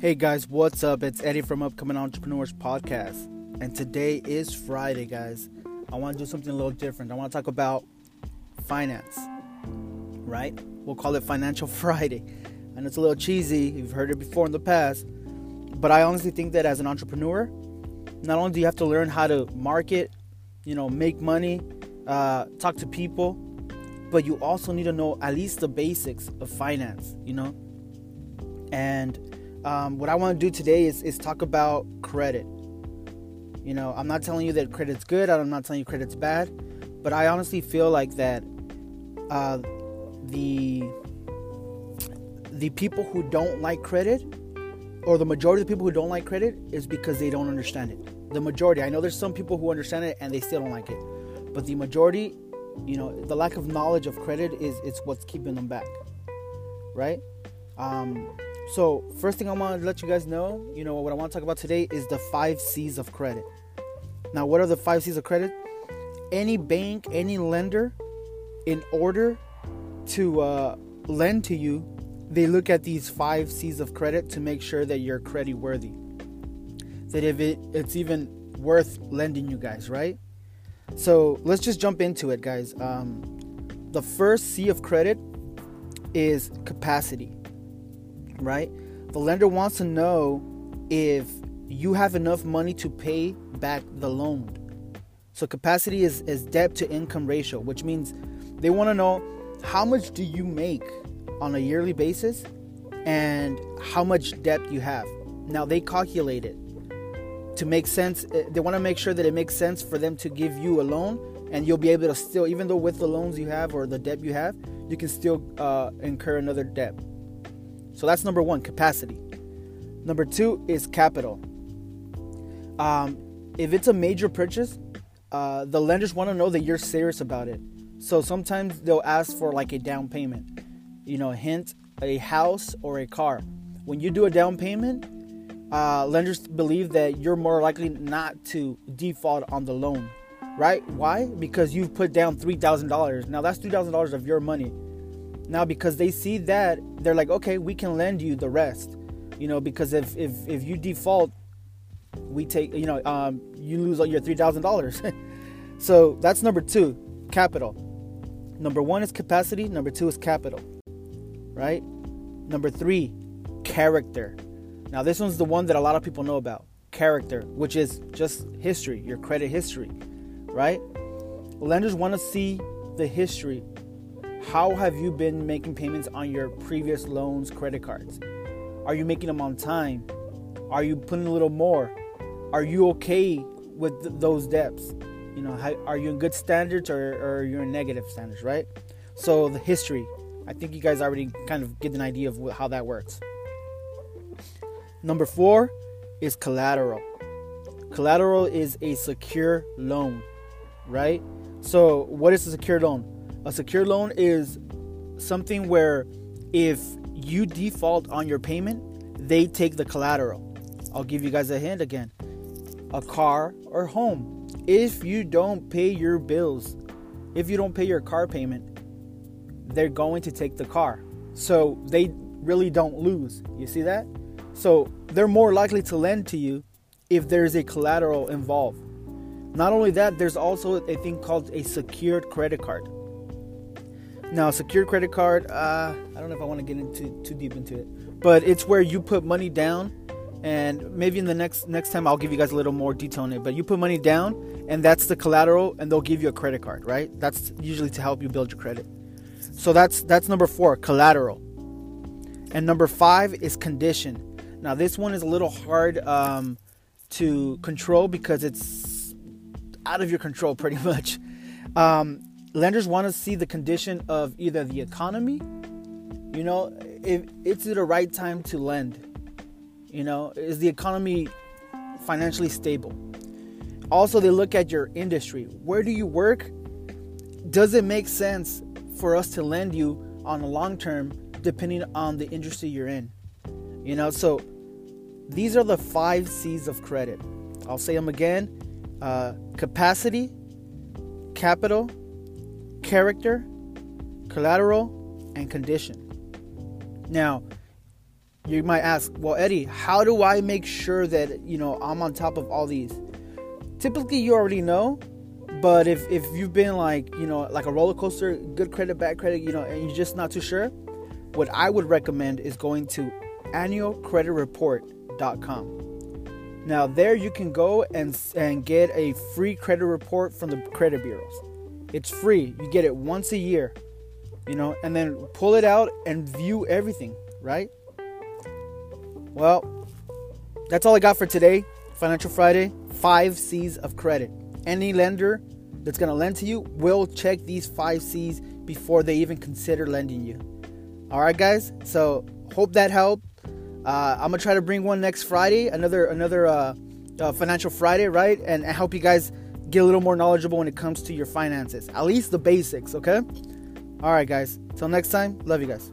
Hey guys, what's up? It's Eddie from Upcoming Entrepreneurs Podcast. And today is Friday, guys. I want to do something a little different. I want to talk about finance, right? We'll call it Financial Friday. And it's a little cheesy. You've heard it before in the past. But I honestly think that as an entrepreneur, not only do you have to learn how to market, you know, make money, uh, talk to people, but you also need to know at least the basics of finance, you know? And um, what I want to do today is, is talk about credit. You know, I'm not telling you that credit's good, I'm not telling you credit's bad, but I honestly feel like that uh, the the people who don't like credit, or the majority of the people who don't like credit, is because they don't understand it. The majority, I know there's some people who understand it and they still don't like it, but the majority, you know, the lack of knowledge of credit is it's what's keeping them back, right? Um, so, first thing I want to let you guys know, you know, what I want to talk about today is the five C's of credit. Now, what are the five C's of credit? Any bank, any lender, in order to uh, lend to you, they look at these five C's of credit to make sure that you're credit worthy. That if it, it's even worth lending you guys, right? So let's just jump into it, guys. Um, the first C of credit is capacity right? The lender wants to know if you have enough money to pay back the loan. So capacity is, is debt to income ratio, which means they want to know how much do you make on a yearly basis and how much debt you have. Now they calculate it to make sense. Eh, they want to make sure that it makes sense for them to give you a loan and you'll be able to still, even though with the loans you have or the debt you have, you can still uh, incur another debt. So that's number one, capacity. Number two is capital. Um, if it's a major purchase, uh, the lenders want to know that you're serious about it. So sometimes they'll ask for like a down payment. You know, hint a house or a car. When you do a down payment, uh, lenders believe that you're more likely not to default on the loan, right? Why? Because you've put down three thousand dollars. Now that's three thousand dollars of your money. Now because they see that, they're like, okay, we can lend you the rest. You know, because if if if you default, we take you know um, you lose all your three thousand dollars. so that's number two, capital. Number one is capacity. Number two is capital. Right. Number three, character. Now this one's the one that a lot of people know about. Character, which is just history, your credit history, right? Lenders want to see the history how have you been making payments on your previous loans, credit cards? Are you making them on time? Are you putting a little more? Are you okay with th- those debts? You know, how, are you in good standards or, or you're in negative standards, right? So the history, I think you guys already kind of get an idea of how that works. Number four is collateral. Collateral is a secure loan, right? So what is a secure loan? A secure loan is something where if you default on your payment, they take the collateral. I'll give you guys a hint again. A car or home. If you don't pay your bills, if you don't pay your car payment, they're going to take the car. So they really don't lose. You see that? So they're more likely to lend to you if there's a collateral involved. Not only that, there's also a thing called a secured credit card. Now, secure credit card, uh, I don't know if I want to get into too deep into it, but it's where you put money down, and maybe in the next next time I'll give you guys a little more detail on it. But you put money down, and that's the collateral, and they'll give you a credit card, right? That's usually to help you build your credit. So that's that's number four, collateral, and number five is condition. Now this one is a little hard um, to control because it's out of your control pretty much. Um, lenders want to see the condition of either the economy, you know, if it's the right time to lend. You know, is the economy financially stable? Also, they look at your industry. Where do you work? Does it make sense for us to lend you on a long term depending on the industry you're in? You know, so these are the five C's of credit. I'll say them again uh, capacity, capital, character, collateral, and condition. Now, you might ask, well, Eddie, how do I make sure that you know I'm on top of all these? Typically, you already know, but if if you've been like you know like a roller coaster, good credit, bad credit, you know, and you're just not too sure, what I would recommend is going to annualcreditreport.com. Now there you can go and and get a free credit report from the credit bureaus. It's free. You get it once a year. You know, and then pull it out and view everything, right? Well, that's all I got for today. Financial Friday, 5 C's of credit. Any lender that's going to lend to you will check these 5 C's before they even consider lending you. All right, guys. So, hope that helped. Uh, I'm gonna try to bring one next Friday, another another uh, uh, financial Friday, right? And, and help you guys get a little more knowledgeable when it comes to your finances, at least the basics. Okay. All right, guys. Till next time. Love you guys.